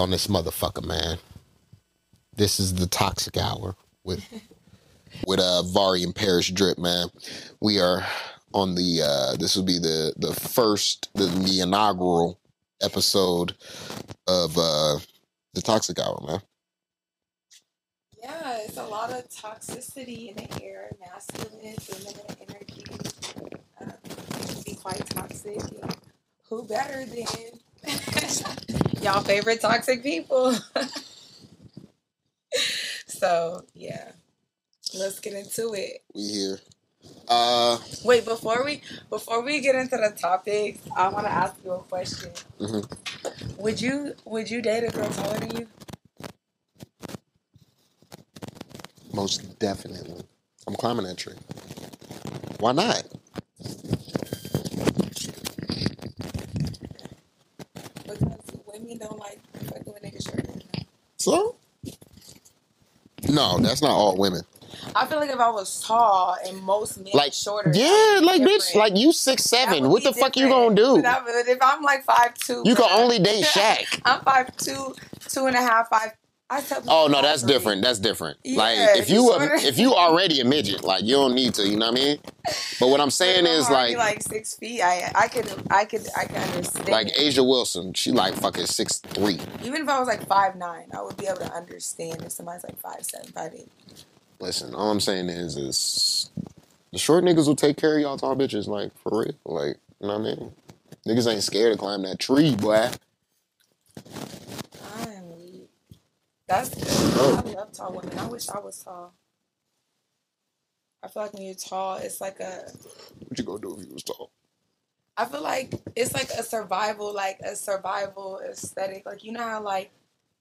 on this motherfucker, man. This is the toxic hour with with uh Vari and Paris Drip, man. We are on the uh this will be the the first the, the inaugural episode of uh the toxic hour, man. Yeah, it's a lot of toxicity in the air, masculine, feminine energy. Um, it can be quite toxic. Who better than y'all favorite toxic people? so yeah, let's get into it. We here. Uh Wait, before we before we get into the topics, I want to ask you a question. mhm. Would you would you date a girl taller than you? most definitely. I'm climbing that tree. Why not? Because women don't like fucking with niggas shorter. than them. So? No, that's not all women. I feel like if I was tall and most men Like, shorter, Yeah, that would be like bitch, like you six seven. What the fuck you gonna do? But if I'm like five two, You can only date Shaq. I'm five two, two and a half, five. I tell people Oh no, that's different. That's different. like if you you a, if you already a midget, like you don't need to. You know what I mean? But what I'm saying I'm is like like six feet. I I could I could I could understand. like. A'ja Wilson. She like fucking six three. even if I was like five nine, I would be able to understand if somebody's like five seven, five eight. Listen, all I'm saying is is the short niggas will take care of y'all tall bitches. Like for real. Like you know what I mean? Niggas ain't scared to climb that tree, boy. I'm weak. That's good. Oh. I love tall women. I wish I was tall. I feel like when you're tall, it's like a. What you gonna do if you was tall? I feel like it's like a survival, like a survival aesthetic. Like you know how like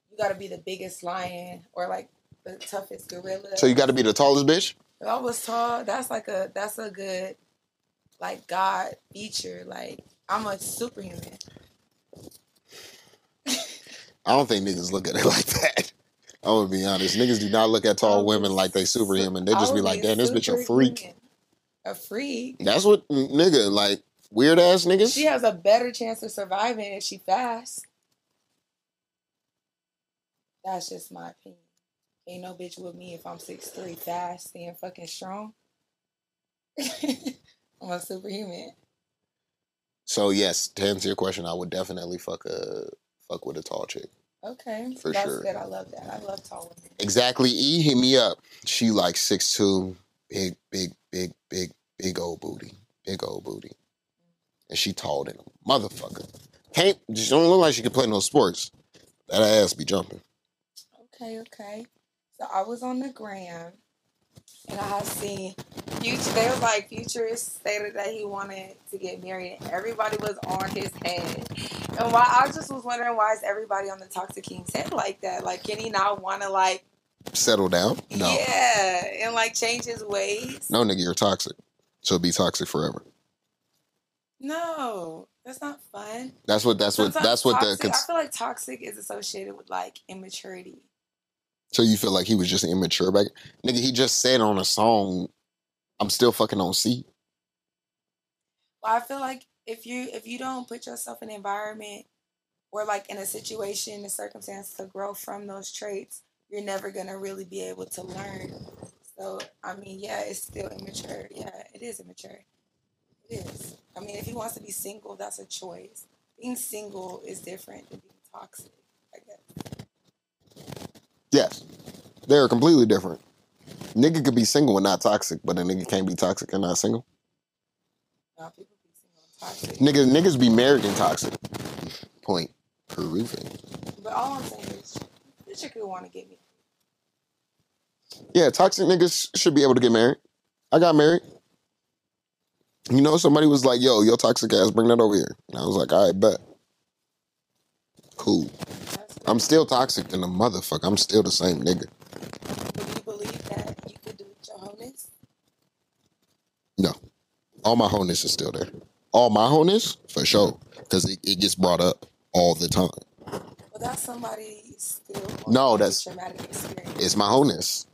you got to be the biggest lion or like the toughest gorilla. So you got to be the tallest bitch. if I was tall, that's like a that's a good like God feature. Like I'm a superhuman. I don't think niggas look at it like that. I'm gonna be honest. Niggas do not look at tall women like they superhuman. They just be like, damn, this bitch a freak. A freak. That's what nigga like weird ass niggas. She has a better chance of surviving if she fast. That's just my opinion. Ain't no bitch with me if I'm 6'3", fast and fucking strong. I'm a superhuman. So yes, to answer your question, I would definitely fuck a fuck with a tall chick. Okay. For That's sure. good. I love that. I love tall women. Exactly. E hit me up. She like six two, big, big, big, big, big old booty, big old booty, and she tall than a motherfucker. Can't just don't look like she could play no sports. That ass be jumping. Okay, okay. So I was on the gram and I have seen Future. They was like Future stated that he wanted to get married, and everybody was on his head. And why I just was wondering why is everybody on the Toxic King's head like that? Like, can he not want to like, Settle down. No, yeah, and like change his ways? no, nigga, you're toxic. So be toxic forever. No, that's not fun. That's what. That's what. Sometimes That's what the. toxic, I feel like toxic is associated with like immaturity. So you feel like he was just immature back, nigga? He just said on a song, "I'm still fucking on C." Well, I feel like if you if you don't put yourself in an environment or like in a situation, a circumstance to grow from those traits, you're never gonna really be able to learn. So I mean, yeah, it's still immature. Yeah, it is immature. It is. I mean, if he wants to be single, that's a choice. Being single is different than being toxic. I guess. Yes, they're completely different. Nigga could be single and not toxic, but a nigga can't be toxic and not single. Now people be single and toxic. Niggas, niggas be married and toxic. Point proven. But all I'm saying is, this chick could want to get me. Yeah, toxic niggas should be able to get married. I got married. You know, somebody was like, "Yo, your toxic ass, bring that over here," and I was like, "All right, bet." Cool. I'm still toxic than a motherfucker. I'm still the same nigga. Do you believe that you could do your wholeness? No. All my wholeness is still there. All my wholeness, for sure, because it, it gets brought up all the time. Well, that's somebody still. No, that's- traumatic experience. It's my wholeness.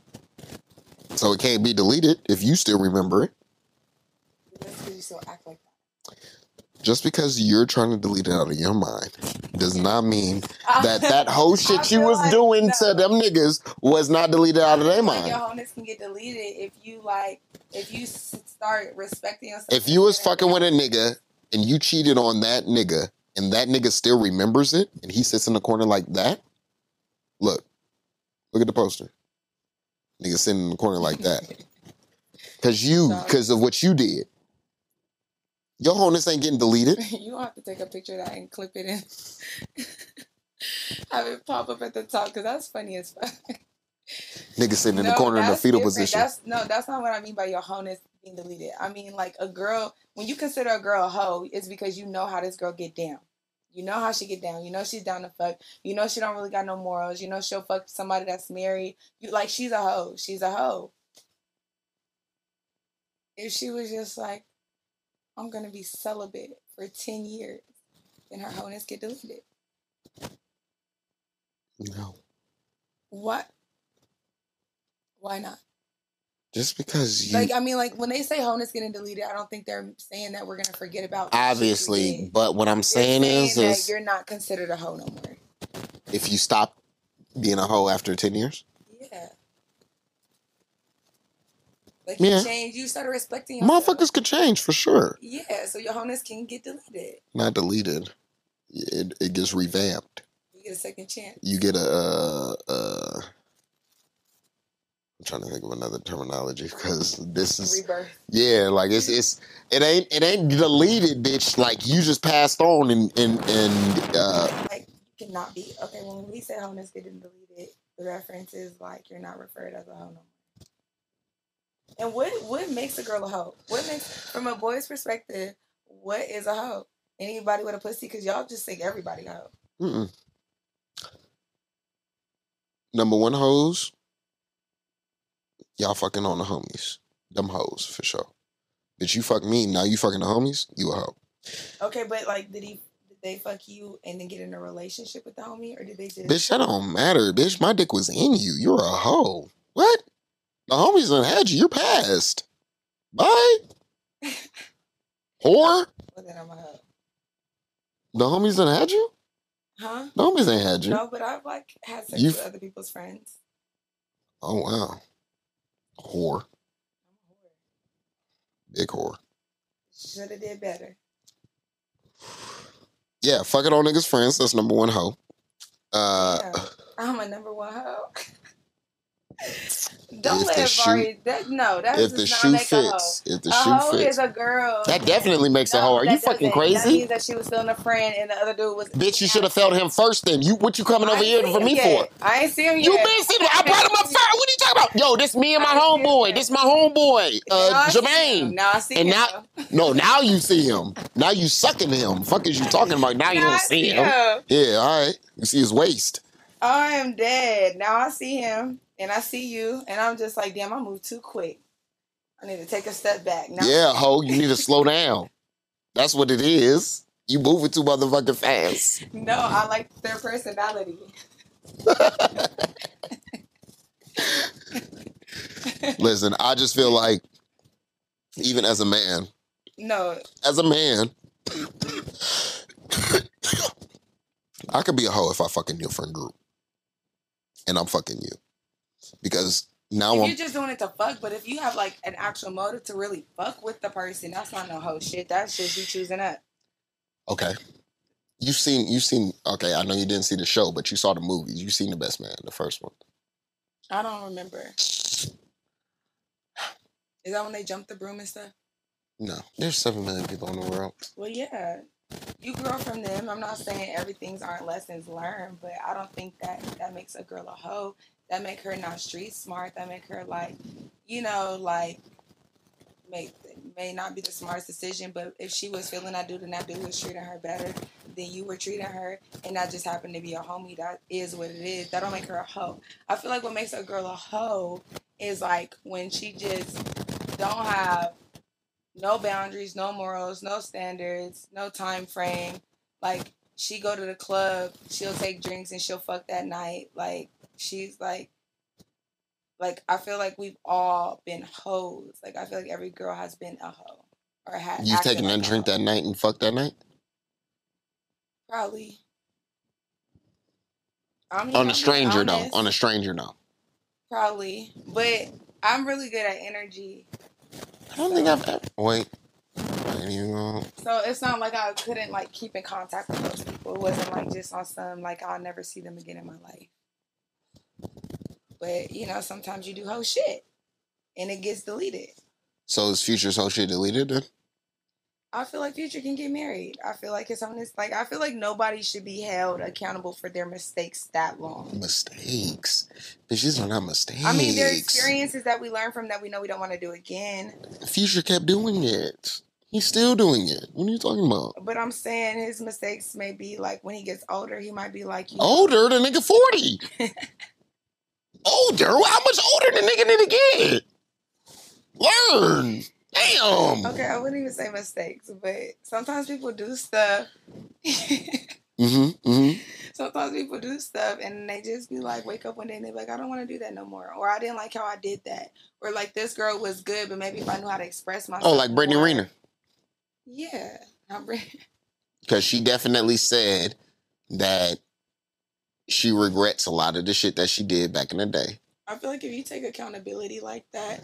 So it can't be deleted if you still remember it. That's because you still act like that. Just because you're trying to delete it out of your mind does not mean that that whole shit you was like- doing to them niggas was not deleted out of their mind. your wholeness can get deleted if you like if you start respecting yourself. If you was fucking with a nigga and you cheated on that nigga and that nigga still remembers it and he sits in the corner like that, look, look at the poster. Nigga sitting in the corner like that. Cause you, cause of what you did. Your wholeness ain't getting deleted. you don't have to take a picture of that and clip it in. Have it pop up at the top because that's funny as fuck. Nigga sitting in the corner in the fetal different. position. That's no, that's not what I mean by your wholeness being deleted. I mean like a girl. When you consider a girl a hoe, it's because you know how this girl get down. You know how she get down. You know she's down to fuck. You know she don't really got no morals. You know she'll fuck somebody that's married. You like she's a hoe. She's a hoe. If she was just like, I'm gonna be celibate for ten years, and her wholeness get deleted. no. What? Why not? Just because you Like I mean, like when they say wholeness getting deleted, I don't think they're saying that we're gonna forget about the shit you obviously, but what I'm They're saying is is you're not considered a hoe no more. if you stop being a hoe after 10 years, Yeah. Like Yeah. you change, you started respecting yourself. motherfuckers could change for sure. Yeah, so your wholeness can get deleted. Not deleted. It, it gets revamped. You get a second chance. You get a uh, uh I'm trying to think of another terminology because this is Rebirth. yeah, like it's it's it ain't it ain't deleted, bitch. Like you just passed on and and and uh Like you cannot be okay. When we say wholeness getting deleted, the reference is like you're not referred as a more. And what what makes a girl a hoe? What makes from a boy's perspective? What is a hoe? Anybody with a pussy? Because y'all just think everybody a hoe. mm-mm. number one hoes. Y'all fucking on the homies. Them hoes for sure. Bitch, you fuck me, now you fucking the homies, you a hoe. Okay, but like, did he? Did they fuck you and then get in a relationship with the homie, or did they just? Bitch, that don't matter. Bitch, my dick was in you. You're a hoe. What? The homies done had you. You're past. Bye. Whore? Well, then I'm hoe. The homies done had you? Huh? The homies ain't had you. No, but I've like had sex You- with other people's friends. Oh, wow. Whore. Big whore. Should have did better. Yeah, fuck it all niggas' friends. That's number one hoe. Uh, Yeah. I'm a number one hoe. Don't If let the shoe- Vari. That no, that if the not shoe a fits. If the a shoe hoe fits. is a girl. That definitely makes a No, hoe. Are you fucking doesn't. That means that she was feeling a friend and the other dude was. Bitch, you should have felt him first then. You what you coming over here for me yet. for? I ain't seen him yet. You been sitting I brought him up first. What are you talking about? Yo, this me and my homeboy. This my homeboy, Now uh, see him. Jermaine. Now I see And him. now- No, now you see him. Now you sucking him. Fuck is you talking about? Now you don't see him. Yeah, all right. You see his waist. I am dead. Now I see him and I see you, and I'm just like, damn, I moved too quick. I need to take a step back. Now, Yeah, ho, you need to slow down. That's what it is. You moving too motherfucking fast. No, I like their personality. Listen, I just feel like, even as a man, No, as a man, I could be a hoe if I fucking your friend group. And I'm fucking you. Because now if I'm you're just doing it to fuck, but if you have like an actual motive to really fuck with the person, that's not no hoe shit. That's just you choosing up. okay. You've seen you've seen okay, I know you didn't see the show, but you saw the movies. You seen the best man, the first one. I don't remember. Is that when they jumped the broom and stuff? No. There's seven million people in the world. Well, yeah. You grow from them. I'm not saying everything's aren't lessons learned, but I don't think that that makes a girl a hoe. That make her not street smart. That make her like, you know, like may may not be the smartest decision, but if she was feeling that dude and that dude was treating her better than you were treating her, and that just happened to be a homie, that is what it is. That don't make her a hoe. I feel like what makes a girl a hoe is like when she just don't have no boundaries, no morals, no standards, no time frame. Like she go to the club, she'll take drinks and she'll fuck that night. Like she's like like I feel like we've all been hoes. Like I feel like every girl has been a hoe. Or had You taking like a drink that night and fuck that night? Probably. I mean, On a stranger though. On a stranger though. probably, but I'm really good at energy. I don't think I've ever. Wait. I ain't even gonna- So it's not like I couldn't like keep in contact with those people. It wasn't like just on some like I'll never see them again in my life. But you know, sometimes you do whole shit and it gets deleted. So is Future's whole shit deleted then? I feel like Future can get married. I feel like it's on this like I feel like nobody should be held accountable for their mistakes that long. Mistakes. Bitches are not mistakes. I mean, there are experiences that we learn from that we know we don't want to do again. Future kept doing it. He's still doing it. What are you talking about? But I'm saying his mistakes may be like when he gets older, he might be like you know, Older than nigga 40. older? How much older the nigga need to get? Learn. Damn. Okay, I wouldn't even say mistakes, but sometimes people do stuff. Mm-hmm. Mm-hmm. sometimes people do stuff and they just be like, wake up one day and they're like, I don't want to do that no more. Or I didn't like how I did that. Or like this girl was good, but maybe if I knew how to express myself. Oh, like Brittany more- Renner. Yeah. Because she definitely said that she regrets a lot of the shit that she did back in the day. I feel like if you take accountability like that,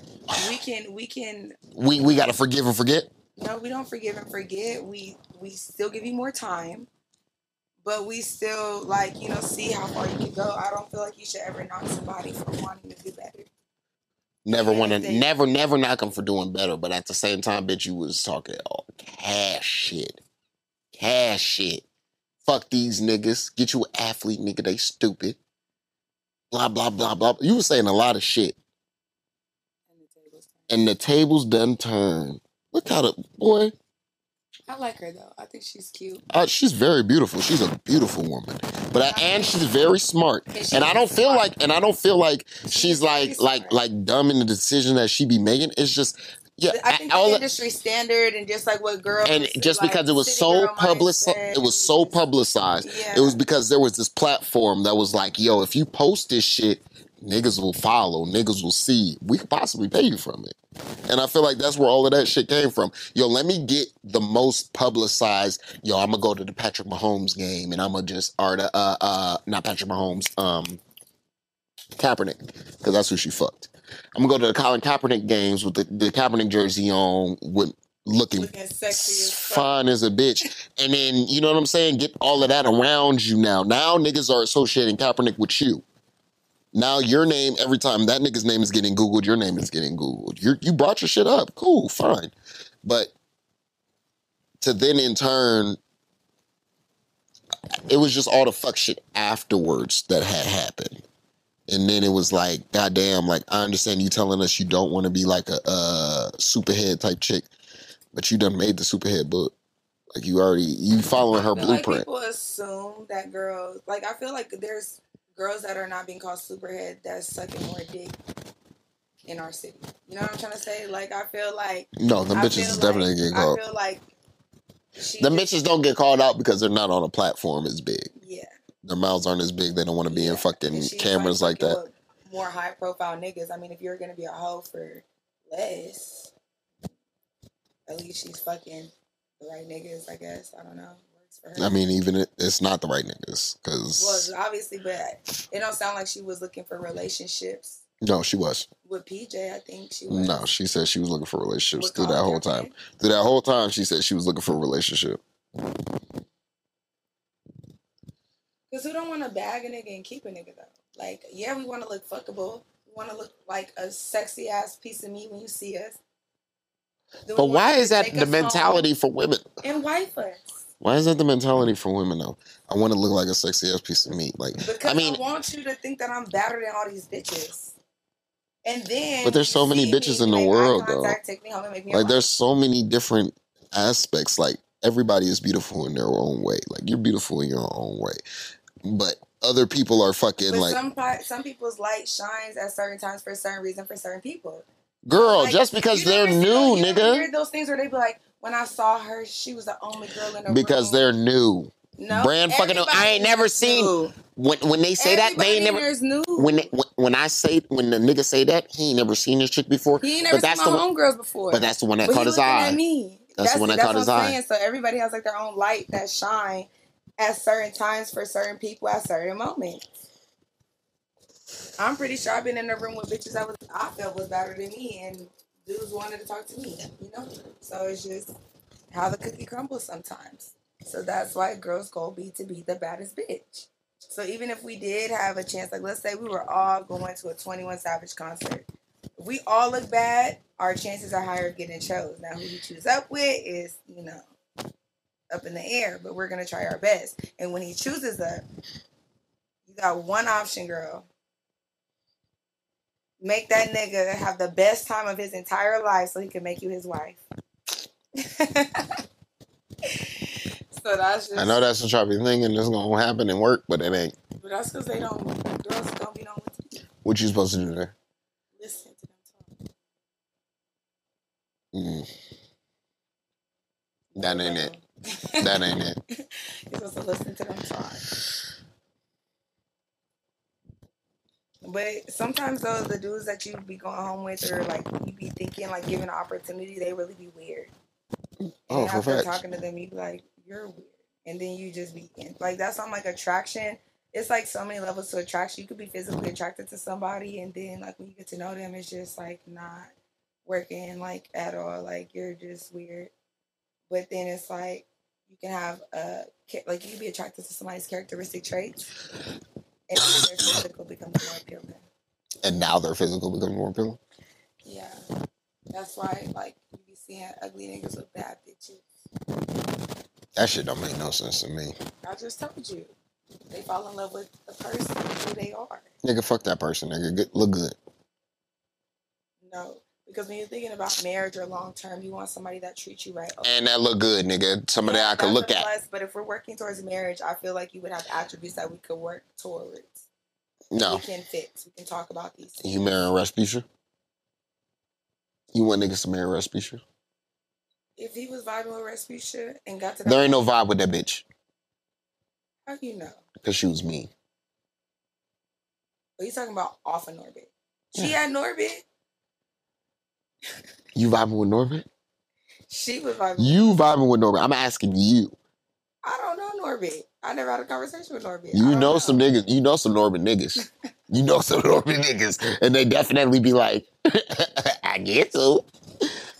we can we can We we gotta forgive and forget. no, we don't forgive and forget. We we still give you more time. But we still like, you know, see how far you can go. I don't feel like you should ever knock somebody for wanting to do better. Never want to, never, never knock them for doing better. But at the same time, bitch, you was talking all cash shit, cash shit. Fuck these niggas. Get you an athlete, nigga. They stupid. Blah blah blah blah. You were saying a lot of shit, And the tables turn. and the tables done turned. Look how the boy. I like her though. I think she's cute. Uh, she's very beautiful. She's a beautiful woman, but I, and she's very smart. And I don't feel like, and I don't feel like she's like, like, like dumb in the decision that she be making. It's just, yeah, I think all the industry standard and just like what girls and just like, because it was so publicized, it was so publicized. Yeah. It was because there was this platform that was like, yo, if you post this shit, niggas will follow, niggas will see. We could possibly pay you from it. And I feel like that's where all of that shit came from. Yo, let me get the most publicized. Yo, I'm gonna go to the Patrick Mahomes game, and I'm gonna just or the uh uh not Patrick Mahomes, um Kaepernick, because that's who she fucked. I'm gonna go to the Colin Kaepernick games with the, the Kaepernick jersey on, with looking looking sexy as fine as a bitch. And then, you know what I'm saying? Get all of that around you now. Now niggas are associating Kaepernick with you. Now your name, every time that nigga's name is getting Googled, your name is getting Googled. You you brought your shit up. Cool, fine. But to then in turn, it was just all the fuck shit afterwards that had happened. And then it was like, goddamn, like I understand you telling us you don't want to be like a, uh superhead type chick, but you done made the superhead book. Like you already you following her I feel like blueprint. people assume that girls like I feel like there's girls that are not being called superhead that's sucking more dick in our city. You know what I'm trying to say? Like I feel like no, the bitches is like- definitely getting called. I feel like just- bitches don't get called out because they're not on a platform as big. Yeah. Their mouths aren't as big. They don't want to be in fucking she's, cameras like, that. More high profile niggas. I mean, if you're gonna be a hoe for less, at least she's fucking the right niggas. I guess I don't know. Works for her. I mean, even it, it's not the right niggas because well, obviously, but it don't sound like she was looking for relationships no, she was. with PJ. I think she was. No, she said she was looking for relationships With through that whole time. Through that whole time, she said she was looking for a relationship. Cause who don't want to bag a nigga and keep a nigga though? Like, yeah, we want to look fuckable. We want to look like a sexy ass piece of meat when you see us. But why is that the home mentality for women? And wife us. Why is that the mentality for women though? I want to look like a sexy ass piece of meat. Like, Because I mean, I want you to think that I'm better than all these bitches. And then, But there's so many bitches in the world, though. contact, Take me home and make me like wife. there's so many different aspects. Like everybody is beautiful in their own way. Like you're beautiful in your own way, but other people are fucking But like, some some people's light shines at certain times for a certain reason for certain people. girl, Like, just because they're new, you nigga. Hear those things where they be like, when I saw her, she was the only girl in the Because room. they're new. no, brand fucking new. I ain't never seen- new. When when they say that, they ain't never. When, they, when I say when the nigga say that, he ain't never seen this chick before. he ain't never but seen that's my the one. homegirls before. But that's the one that But caught his eye. At me. That's the one that that's caught what his I'm eye. saying. So everybody has like their own light that shine at certain times for certain people at certain moments. I'm pretty sure I've been in a room with bitches I was I felt was better than me, and dudes wanted to talk to me. You know, so it's just how the cookie crumbles sometimes. So that's why girls' goal be to be the baddest bitch. So even if we did have a chance, like let's say we were all going to a Twenty One Savage concert, if we all look bad, our chances are higher of getting chose. Now who you choose up with is you know up in the air, but we're gonna try our best. And when he chooses up, you got one option, girl. Make that nigga have the best time of his entire life so he can make you his wife. so that's just. I know that's what y'all be thinking is gonna happen and work, but it ain't. But that's because they don't. Girls don't be knowing what to do. What you supposed to do there? Listen to them talk. Mm. That ain't it. That ain't it. You're supposed to listen to them talk. But sometimes though, the dudes that you be going home with, or like you be thinking like giving an opportunity, they really be weird. Oh, and for after facts. talking to them, you be like, you're weird, and then you just be like, that's on like attraction. It's like so many levels to attraction. You could be physically attracted to somebody, and then like when you get to know them, it's just like not working like at all. Like you're just weird. But then it's like you can have a like you can be attracted to somebody's characteristic traits, and their physical becomes more appealing. And now their physical becomes more appealing. Yeah, that's why like you be seeing ugly niggas with bad bitches. That shit don't make no sense to me. I just told you. They fall in love with the person who they are. Nigga, fuck that person, nigga. Good, look good. No. Because when you're thinking about marriage or long term, you want somebody that treats you right. And that look good, nigga. Somebody Yeah, I could look at. plus, but if we're working towards marriage, I feel like you would have attributes that we could work towards. No. We can fix. We can talk about these things. You marrying Rasputia? You want niggas to marry Rasputia? If he was vibing with Rasputia and got to that There ain't no vibe with that bitch. how do you know? Because she was mean. Are you talking about off of Norbit. She Yeah. had Norbit. You vibing with Norbit? She was vibing. You vibing with Norbit. I'm asking you. I don't know Norbit. I never had a conversation with Norbit. You don't know some niggas. You know some Norbit niggas. You know some Norbit niggas. And they definitely be like, I get to.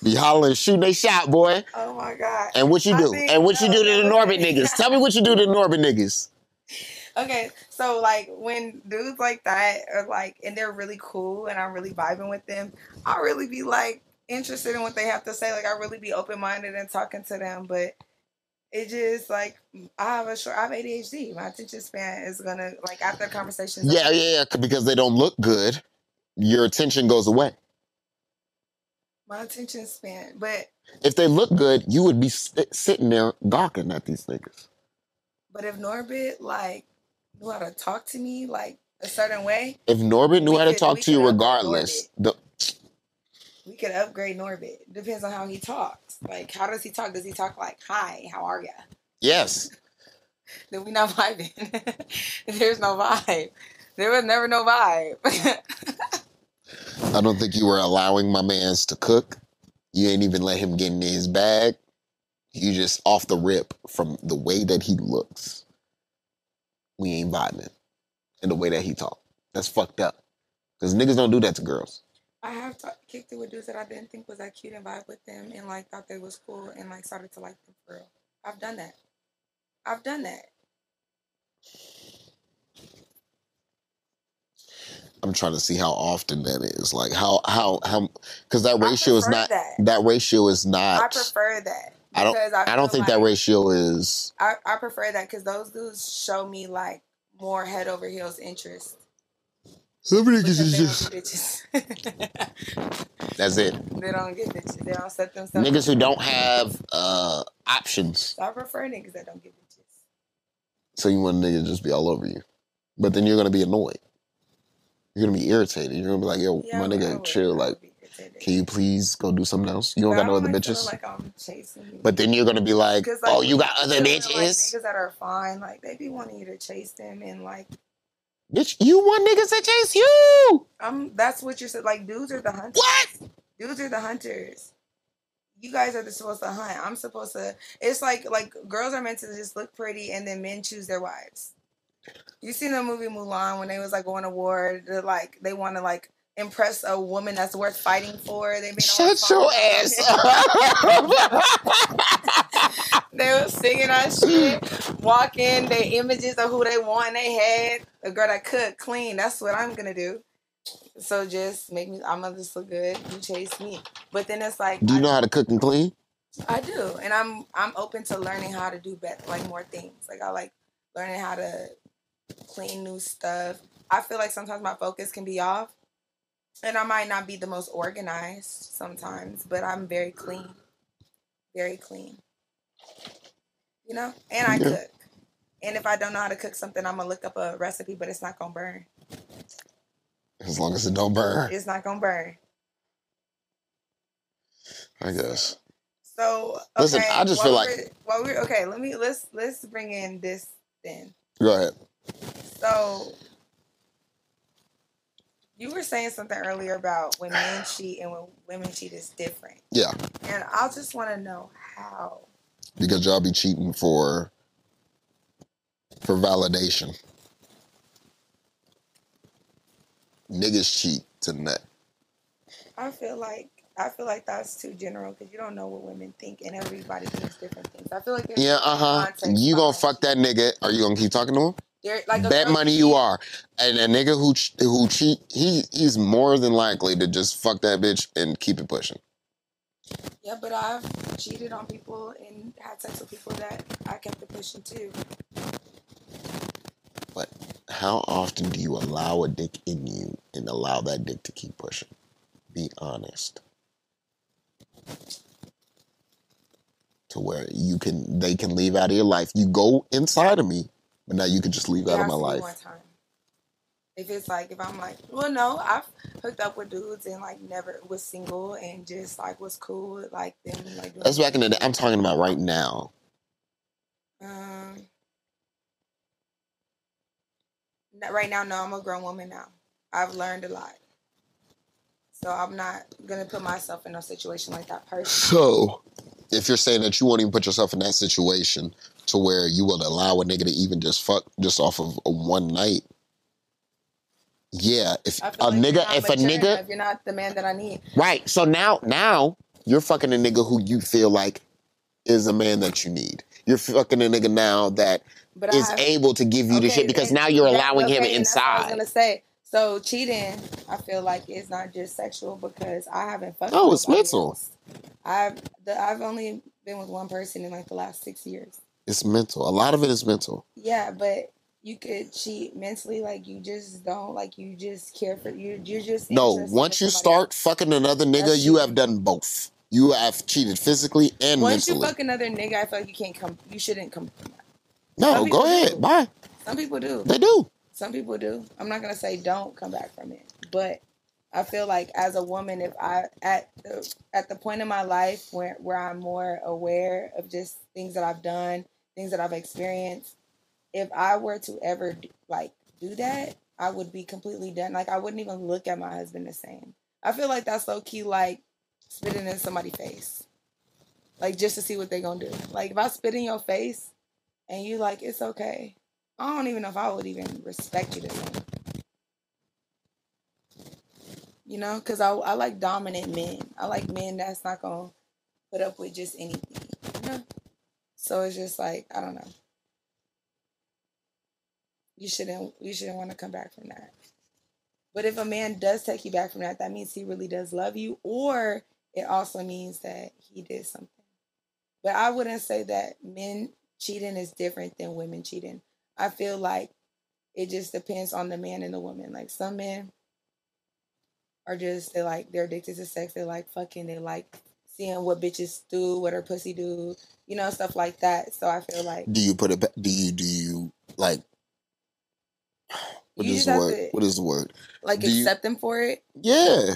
Be hollering, shooting they shot, boy. Oh my god. And what you do? And what you do to the Norbit niggas? Tell me what you do to the Norbit niggas. Okay, so like when dudes like that are like, and they're really cool, and I'm really vibing with them, I'll really be like interested in what they have to say. Like I really be open minded and talking to them, but it just like I have a short, I have ADHD. My attention span is gonna like after conversations. Yeah, yeah, yeah. Because they don't look good, your attention goes away. My attention span, but If they look good, you would be sit- sitting there gawking at these niggas. but if Norbit like knew how to talk to me like a certain way, If Norbit knew how to could- talk to you regardless, the, we could upgrade Norbit. Depends on how he talks. Like how does he talk? Does he talk like, "Hi, how are ya"? yes, then we not vibing. There's no vibe. There was never no vibe. I don't think you were allowing my man's to cook. You ain't even let him get in his bag. You just off the rip from the way that he looks. We ain't vibing. in the way that he talked. That's fucked up. Because niggas don't do that to girls. I have t- kicked it with dudes that I didn't think was that cute and vibe with them and like thought they was cool and like started to like them for real. I've done that. I've done that. I'm trying to see how often that is. Like how how how because that ratio is not that. that ratio is not. I prefer that. I don't- because I don't feel think that ratio is I, I prefer that because those dudes show me like more head over heels interest. some Because they bitches. that's it. they don't get bitches. They don't set themselves. Niggas who don't have uh options. So I prefer niggas that don't get bitches. So you want a nigga to just be all over you. But then you're gonna be annoyed. You're gonna be irritated. You're gonna be like, yo, Yeah, my nigga, chill. Like, be irritated. Can you please go do something else? You don't got no other bitches. Like I'm chasing. But then you're gonna be like, oh, you got other feeling, Like, bitches? niggas that are fine, like they be wanting you to chase them, and like Bitch, you want niggas to chase you. I'm. That's what you're saying. Like dudes are the hunters. What? Dudes are the hunters. You guys are the, supposed to hunt. I'm supposed to. It's like like girls are meant to just look pretty, and then men choose their wives. You seen the movie Mulan when they was like going to war? To, like they want to like impress a woman that's worth fighting for. They made all Shut your ass up. they were singing that shit, walking their images of who they want in their head. A girl that cook, clean. That's what I'm gonna do. So just make me. I'm gonna just look good. You chase me, but then it's like Do you I, know how to cook and clean? I do, and I'm I'm open to learning how to do better, like more things. Like I like learning how to clean new stuff. I feel like sometimes my focus can be off, and I might not be the most organized sometimes, but I'm very clean, very clean. You know, and I Yeah. cook. And if I don't know how to cook something, I'm gonna look up a recipe, but it's not gonna burn. As long as it don't burn, It's not gonna burn. I guess. So Listen, I just feel like- while we're okay, let me let's let's bring in this then. Go ahead. So you were saying something earlier about when men cheat and when women cheat is different. Yeah. And I just want to know how. Because y'all be cheating for for validation. Niggas cheat to nut. I feel like I feel like that's too general because you don't know what women think and everybody thinks different things. I feel like Yeah, uh huh. You gonna fuck that nigga? Are you gonna keep talking to him? There, like a Bet money you are. And a nigga who ch- who cheat, he he's more than likely to just fuck that bitch and keep it pushing. Yeah, but I've cheated on people and had sex with people that I kept it pushing too. But how often do you allow a dick in you and allow that dick to keep pushing? Be honest. To where you can they can leave out of your life. You go inside of me, but now you can just leave It out of my life. If it's like if I'm like, well, no, I've hooked up with dudes and like never was single and just like was cool with like them like. That's back in the day. I'm talking about right now. Um. Right now, no, I'm a grown woman now. I've learned a lot. So I'm not gonna put myself in a situation like that person. So, if you're saying that you won't even put yourself in that situation to where you will allow a nigga to even just fuck just off of a one night, yeah. If a like nigga, if a nigga, enough, you're not the man that I need. right? So now, now you're fucking a nigga who you feel like is a man that you need. You're fucking a nigga now that But is have, able to give you the shit because now you're allowing him okay, that's what I was gonna say. So cheating, I feel like it's not just sexual because I haven't fucked. Oh, with it's mental. else. I've the, I've only been with one person in like the last six years. It's mental. A lot of it is mental. Yeah, but you could cheat mentally, like you just don't, like you just care for you. You're just No, once you start fucking another nigga, That's you cheating. have done both. You have cheated physically and else. Once you fuck another nigga, I feel like you can't come. You shouldn't come. No, go ahead. do. Bye. Some people do. They do. Some people do. I'm not gonna say don't come back from it, but I feel like as a woman, if I at the at the point in my life where where I'm more aware of just things that I've done, things that I've experienced, if I were to ever d- like do that, I would be completely done. Like I wouldn't even look at my husband the same. I feel like that's low key like spitting in somebody's face, like just to see what they're gonna do. Like if I spit in your face and you like it's okay. I don't even know if I would even respect you the same. You know, because I, I like dominant men. I like men that's not going to put up with just anything. You know? So it's just like, I don't know. You shouldn't you shouldn't want to come back from that. But if a man does take you back from that, that means he really does love you, or it also means that he did something. But I wouldn't say that men cheating is different than women cheating. I feel like it just depends on the man and the woman. Like some men are just they like they're addicted to sex. They like fucking. They like seeing what bitches do, what her pussy do, you know, stuff like that. So I feel like Do you put it? ba- Do you? Do you like? What You is the word? to- What is the word? like Do you- accept them for it. Yeah.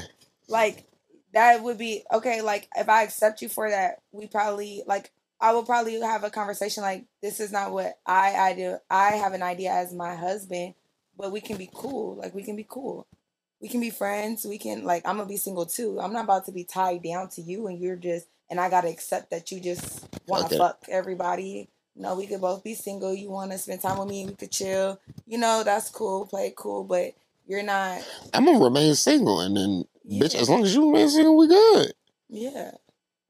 Like that would be okay. Like if I accept you for that, we probably like I will probably have a conversation like this is not what I I do. I have an idea as my husband, but we can be cool. Like we can be cool. We can be friends. We can like I'm gonna be single too. I'm not about to be tied down to you and you're just and I gotta accept that you just wanna Okay. fuck everybody. no, we could both be single. You want to spend time with me? We could chill. You know, that's cool. Play cool, but you're not. I'm gonna remain single, and then bitch, as long as you remain single, we good. Yeah.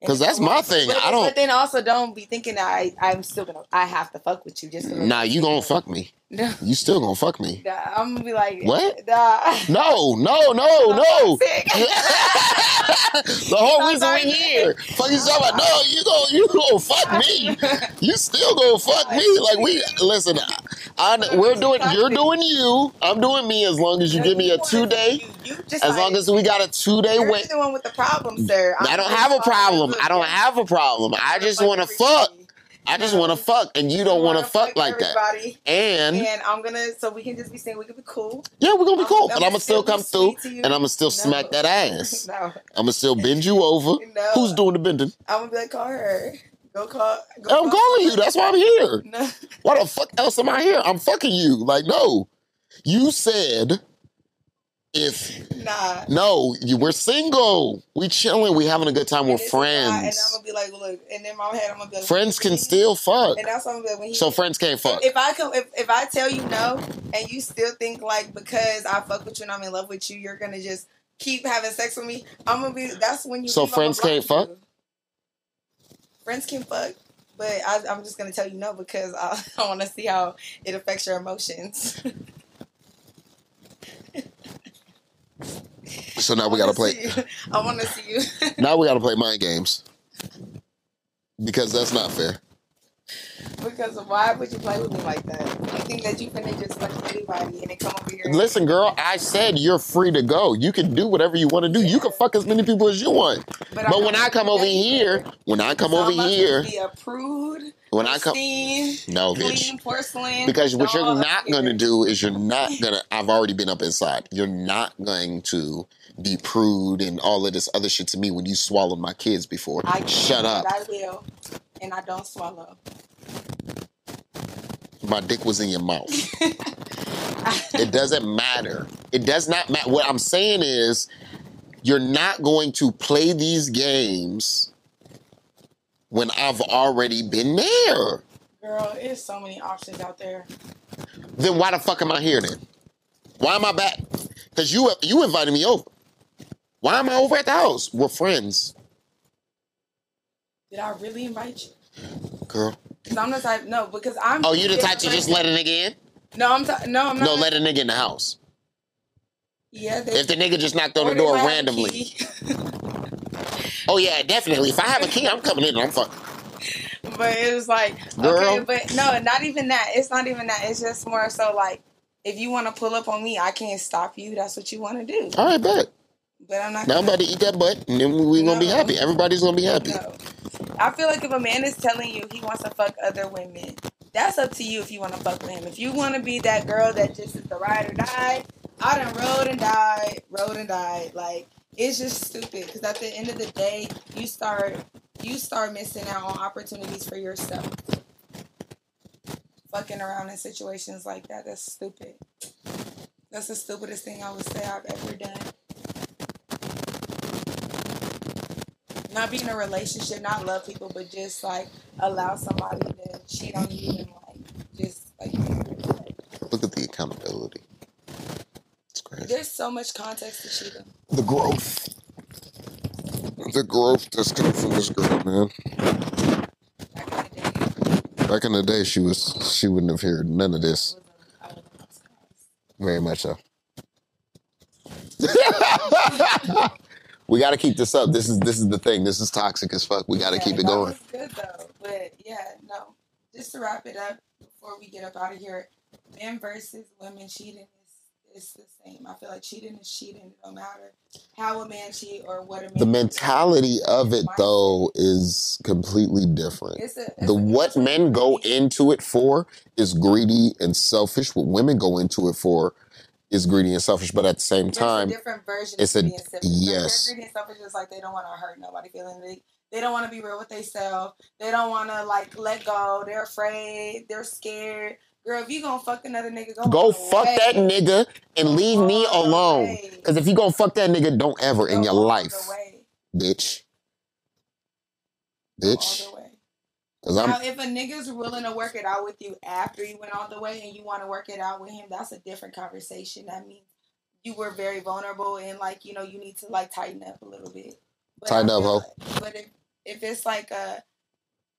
'Cause that's my thing. But, I don't- But then also don't be thinking that I I'm still gonna I have to fuck with you just. Nah, you gonna fuck me. No, You still gonna fuck me. nah, I'm gonna be like What? Nah. No, no, no, no. The whole reason we here. Fuck you talking about? No, you go, you gonna fuck me. You still gonna fuck me? Like we listen. I, we're doing. You're doing you. I'm doing me. As long as you give me a two day. You, you just As long as we got a two day wait. the one with the problem, sir. I don't have a problem. I don't have a problem. I just want to fuck. I just want to um, fuck, and you don't want to fuck like that. And And I'm gonna, so we can just be saying we can be cool. yeah, we're gonna be um, cool. I'm- But I'm gonna still still come through, sweet to you. and I'm gonna still No. smack that ass. no, I'm gonna still bend you over. no. Who's doing the bending? I'm gonna be like, call her. Go call. Go I'm call calling you. That's why I'm here. No. Why the fuck else am I here? I'm fucking you. Like, no. You said if Nah. no, you we're single. We chilling. We having a good time. We're is why- And I'm friends. gonna be like, look, and in my head, I'm gonna be like, Friends can still fuck. And that's what I'm gonna be like, when he, So friends can't fuck. If I come, if, if I tell you no, and you still think like because I fuck with you and I'm in love with you, you're gonna just keep having sex with me. I'm gonna be. That's when you. So friends can't fuck? Friends can fuck, but I, I'm just gonna tell you no because I, I want to see how it affects your emotions. So now we gotta play. I want to see you. Now we gotta play mind games. Because that's not fair. Because why would you play with me like that? You think that you finna just fuck anybody and then come over here? Listen, girl, I said you're free to go. You can do whatever you want to do. You can fuck as many people as you want. But, But when I come over here, when I come over I'm about to here, be a prude, when I come, no, bitch. porcelain. Because what you're not going to do is you're not going to, I've already been up inside. You're not going to be prude and all of this other shit to me when you swallowed my kids before. I Shut up. I will, and I don't swallow. My dick was in your mouth. It doesn't matter. It does not matter. What I'm saying is, you're not going to play these games when I've already been there. Girl, there's so many options out there. Then why the fuck am I here then? Why am I back? Because you you invited me over. Why am I over at the house? We're friends, Did I really invite you? girl. Because I'm the type. No, because I'm. Oh, you the type to just let a nigga in? No, I'm. T- no, I'm not. No, let a nigga in the house. Yeah. They, If the nigga just knocked on the door might have a randomly. Oh yeah, definitely. If I have a key, I'm coming in and I'm fucking. but it was like, Girl. okay, but no, not even that. It's not even that. It's just more so like, if you want to pull up on me, I can't stop you. That's what you want to do. All right, bet. But I'm not. Now I'm about to eat that butt, and then we gonna be happy. Everybody's gonna be happy. No. I feel like if a man is telling you he wants to fuck other women, that's up to you if you want to fuck with him. If you want to be that girl that just is the ride or die, I done rode and died, rode and died. Like it's just stupid because at the end of the day, you start you start missing out on opportunities for yourself. Fucking around in situations like that, that's stupid. That's the stupidest thing I would say I've ever done. Not be in a relationship, not love people, but just like allow somebody to cheat on you and like just like Look at the accountability. It's crazy. there's so much context to cheating. The growth. The growth that's come from this girl, man. Back in the day, Back in the day, she was she wouldn't have heard none of this. was a, I was a house class. Very much so. we got to keep this up. This is this is the thing. This is toxic as fuck. We got to Yeah, keep it going. good though, but yeah, no. Just to wrap it up before we get up out of here, men versus women cheating is it's the same. I feel like cheating is cheating. Don't matter how a man cheat or what a man. The mentality of it though is completely different. It's a, it's The what men go into it for is greedy and selfish. What women go into it for is greedy and selfish. But at the same There's time, a different version it's of a- being selfish. yes. Like, they're greedy and selfish is like they don't want to hurt nobody feeling they they don't want to be real with themselves. They don't want to like let go. They're afraid. They're scared. Girl, if you gonna fuck another nigga, go go fuck way. that nigga and leave me All alone. Because if you gonna fuck that nigga, don't ever in your life, bitch. Go Bitch. All the way. Cause I'm Now, if a nigga's willing to work it out with you after you went all the way and you want to work it out with him, that's a different conversation. That means you were very vulnerable and like you know you need to like tighten up a little bit. But Tighten up, ho. like- But if if it's like a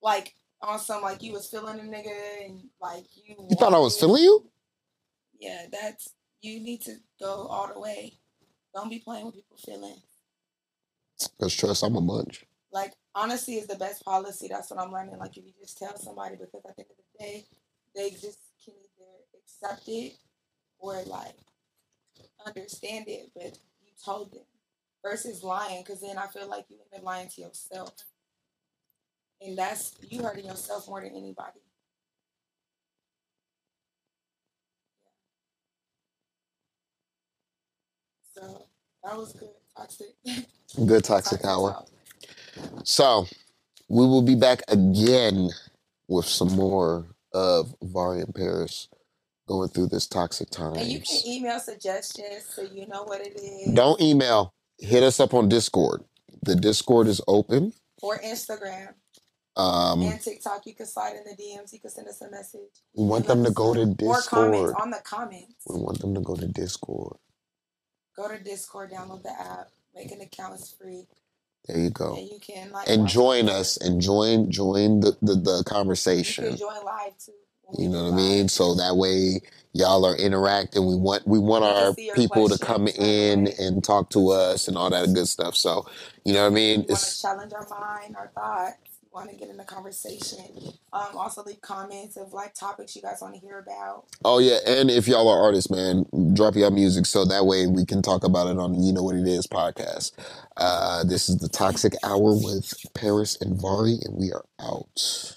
like on some like you was feeling a nigga and like you you thought I was wanted- feeling you? Yeah, that's you need to go all the way. Don't be playing with people's feelings. Cause trust, I'm a munch. Like honesty is the best policy. That's what I'm learning. Like if you just tell somebody, because at the end of the day, they just can either accept it or like understand it. But you told them versus lying, because then I feel like you end up lying to yourself, and that's you hurting yourself more than anybody. So that was good. Toxic. Good toxic hour. talk. So we will be back again with some more of Vari and Paris going through this toxic times. And you can email suggestions so you know what it is. Don't email. Hit us up on Discord. The Discord is open. Or Instagram Um, and TikTok. You can slide in the DMs. You can send us a message. we want them to go to know. Or comments Discord. on the comments. We want them to go to Discord. Go to Discord, download the app, make an account. It's free, There you go. and you can like And watch join us and join join the, the, the You conversation. can join live too. You know what I mean? So that way y'all are interacting. We want we want our see your people to come in and talk to us and all that good stuff. So you know what I mean? You want to It's challenge our mind, our thoughts want to get in the conversation. Um, also leave comments of like topics you guys want to hear about. Oh yeah, and if y'all are artists, man, drop your music so that way we can talk about it on the You Know What It Is podcast. Uh, this is the Toxic Hour with Paris and Vari, and we are out.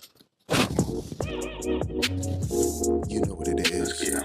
You know what it is. Yeah.